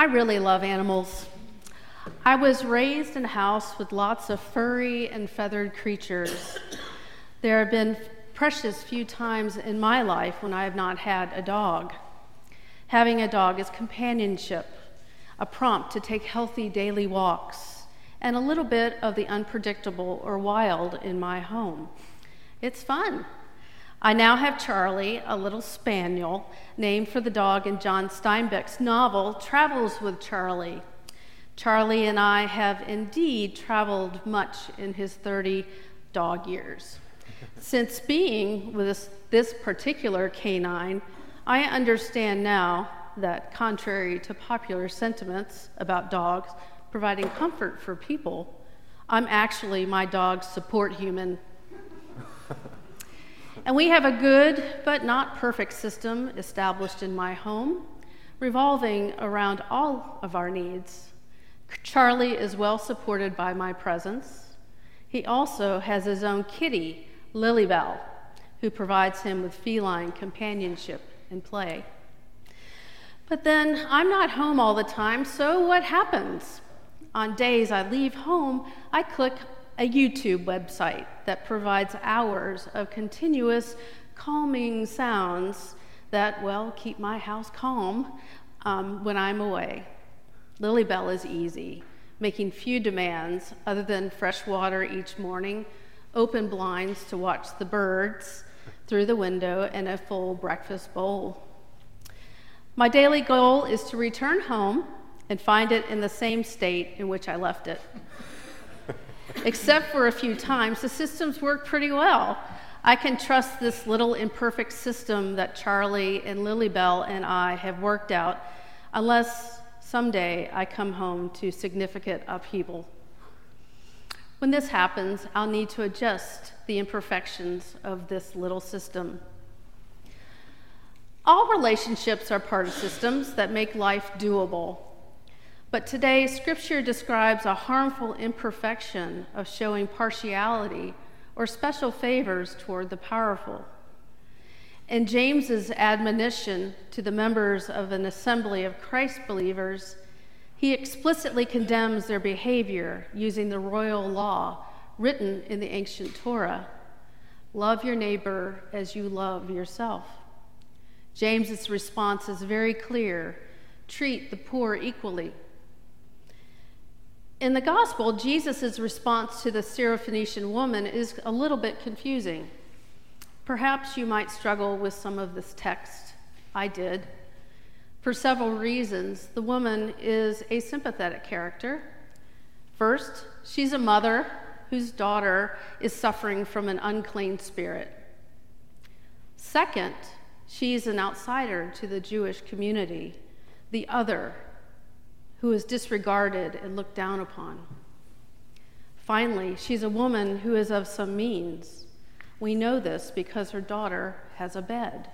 I really love animals. I was raised in a house with lots of furry and feathered creatures. There have been precious few times in my life when I have not had a dog. Having a dog is companionship, a prompt to take healthy daily walks, and a little bit of the unpredictable or wild in my home. It's fun. I now have Charlie, a little spaniel, named for the dog in John Steinbeck's novel, Travels with Charley. Charlie and I have indeed traveled much in his 30 dog years. Since being with this, this particular canine, I understand now that, contrary to popular sentiments about dogs providing comfort for people, I'm actually my dog's support human and we have a good but not perfect system established in my home, revolving around all of our needs. Charlie is well supported by my presence. He also has his own kitty, Lilybell, who provides him with feline companionship and play. But then I'm not home all the time, so what happens? On days I leave home, I click a YouTube website that provides hours of continuous calming sounds that, well, keep my house calm um, when I'm away. Lilybell is easy, making few demands other than fresh water each morning, open blinds to watch the birds through the window, and a full breakfast bowl. My daily goal is to return home and find it in the same state in which I left it. Except for a few times, the systems work pretty well. I can trust this little imperfect system that Charlie and Lilybell and I have worked out, unless someday I come home to significant upheaval. When this happens, I'll need to adjust the imperfections of this little system. All relationships are part of systems that make life doable. But today, Scripture describes a harmful imperfection of showing partiality or special favors toward the powerful. In James's admonition to the members of an assembly of Christ believers, he explicitly condemns their behavior using the royal law written in the ancient Torah love your neighbor as you love yourself. James's response is very clear treat the poor equally in the gospel, Jesus' response to the Syrophoenician woman is a little bit confusing. Perhaps you might struggle with some of this text. I did. For several reasons, the woman is a sympathetic character. First, she's a mother whose daughter is suffering from an unclean spirit. Second, she's an outsider to the Jewish community, the other who is disregarded and looked down upon. Finally, she's a woman who is of some means. We know this because her daughter has a bed.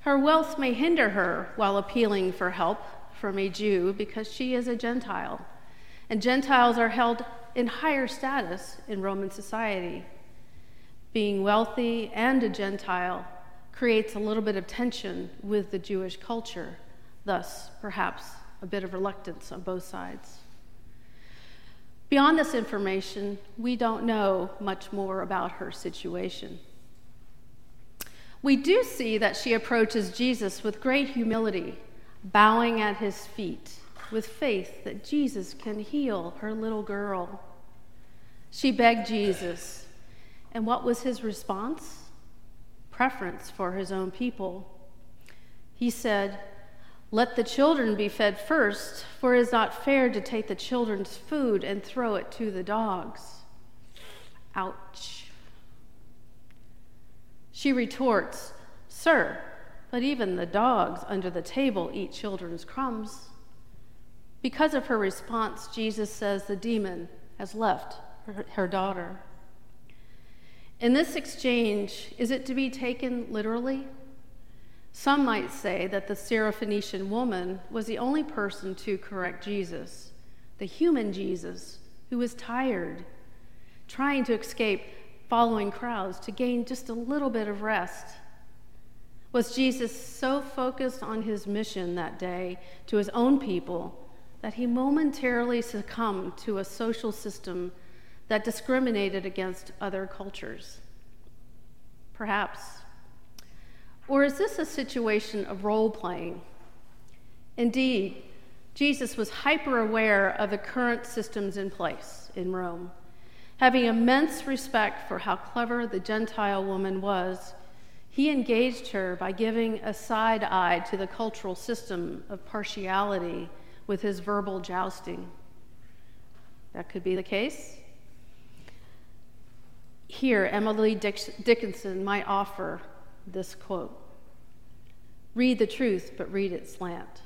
Her wealth may hinder her while appealing for help from a Jew because she is a Gentile, and Gentiles are held in higher status in Roman society. Being wealthy and a Gentile creates a little bit of tension with the Jewish culture, thus, perhaps, a bit of reluctance on both sides. Beyond this information, we don't know much more about her situation. We do see that she approaches Jesus with great humility, bowing at his feet, with faith that Jesus can heal her little girl. She begged Jesus, and what was his response? Preference for his own people. He said, let the children be fed first, for it is not fair to take the children's food and throw it to the dogs. Ouch. She retorts, Sir, but even the dogs under the table eat children's crumbs. Because of her response, Jesus says the demon has left her, her daughter. In this exchange, is it to be taken literally? Some might say that the Syrophoenician woman was the only person to correct Jesus, the human Jesus, who was tired, trying to escape following crowds to gain just a little bit of rest. Was Jesus so focused on his mission that day to his own people that he momentarily succumbed to a social system that discriminated against other cultures? Perhaps. Or is this a situation of role playing? Indeed, Jesus was hyper aware of the current systems in place in Rome. Having immense respect for how clever the Gentile woman was, he engaged her by giving a side eye to the cultural system of partiality with his verbal jousting. That could be the case. Here, Emily Dickinson might offer this quote Read the truth, but read it slant.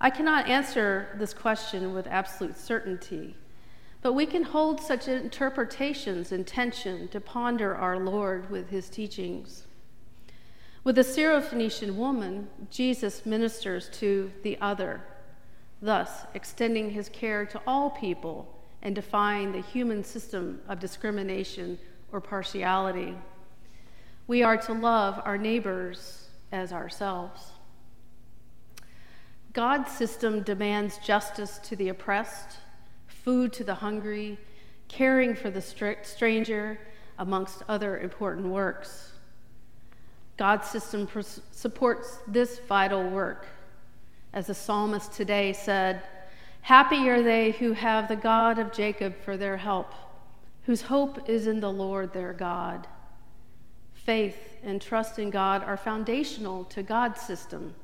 I cannot answer this question with absolute certainty, but we can hold such interpretations in tension to ponder our Lord with his teachings. With the Syrophoenician woman, Jesus ministers to the other, thus extending his care to all people and defying the human system of discrimination or partiality. We are to love our neighbors as ourselves. God's system demands justice to the oppressed food to the hungry, caring for the stranger, amongst other important works. God's system supports this vital work. As the psalmist today said, Happy are they who have the God of Jacob for their help, whose hope is in the Lord their God. Faith and trust in God are foundational to God's system.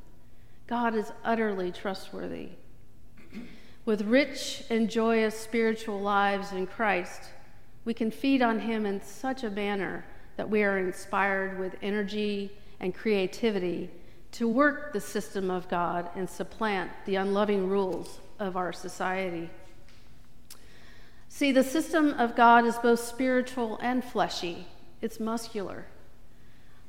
God is utterly trustworthy with rich and joyous spiritual lives in Christ, we can feed on Him in such a manner that we are inspired with energy and creativity to work the system of God and supplant the unloving rules of our society. See, the system of God is both spiritual and fleshy, it's muscular.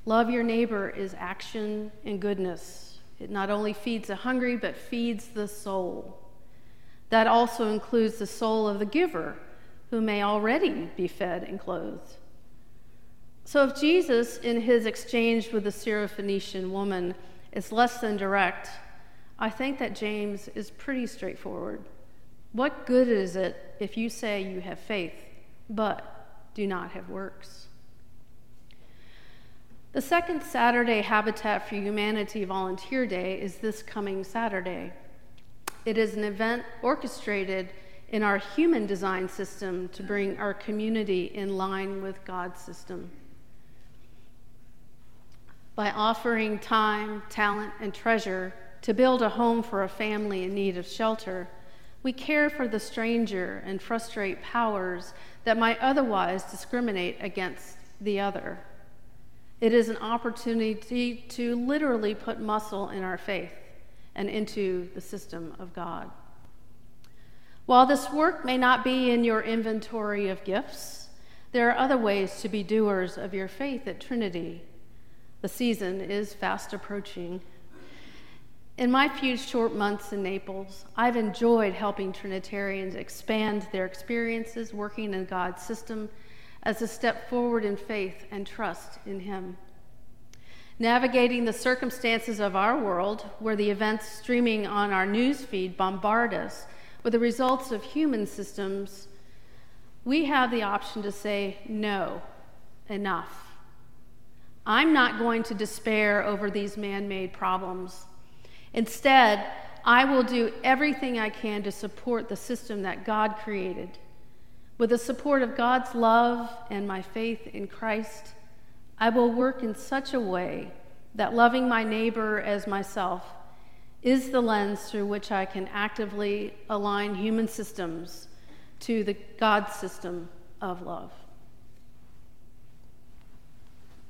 Love your neighbor is action and goodness. It not only feeds the hungry, but feeds the soul. That also includes the soul of the giver, who may already be fed and clothed. So, if Jesus, in his exchange with the Syrophoenician woman, is less than direct, I think that James is pretty straightforward. What good is it if you say you have faith, but do not have works? The second Saturday Habitat for Humanity Volunteer Day is this coming Saturday. It is an event orchestrated in our human design system to bring our community in line with God's system. By offering time, talent, and treasure to build a home for a family in need of shelter, we care for the stranger and frustrate powers that might otherwise discriminate against the other. It is an opportunity to literally put muscle in our faith and into the system of God. While this work may not be in your inventory of gifts, there are other ways to be doers of your faith at Trinity. The season is fast approaching. In my few short months in Naples, I've enjoyed helping Trinitarians expand their experiences working in God's system as a step forward in faith and trust in Him navigating the circumstances of our world, where the events streaming on our news feed bombard us with the results of human systems, we have the option to say, no, enough. I'm not going to despair over these man made problems. Instead, I will do everything I can to support the system that God created. With the support of God's love and my faith in Christ, I will work in such a way that loving my neighbor as myself is the lens through which I can actively align human systems to the God system of love.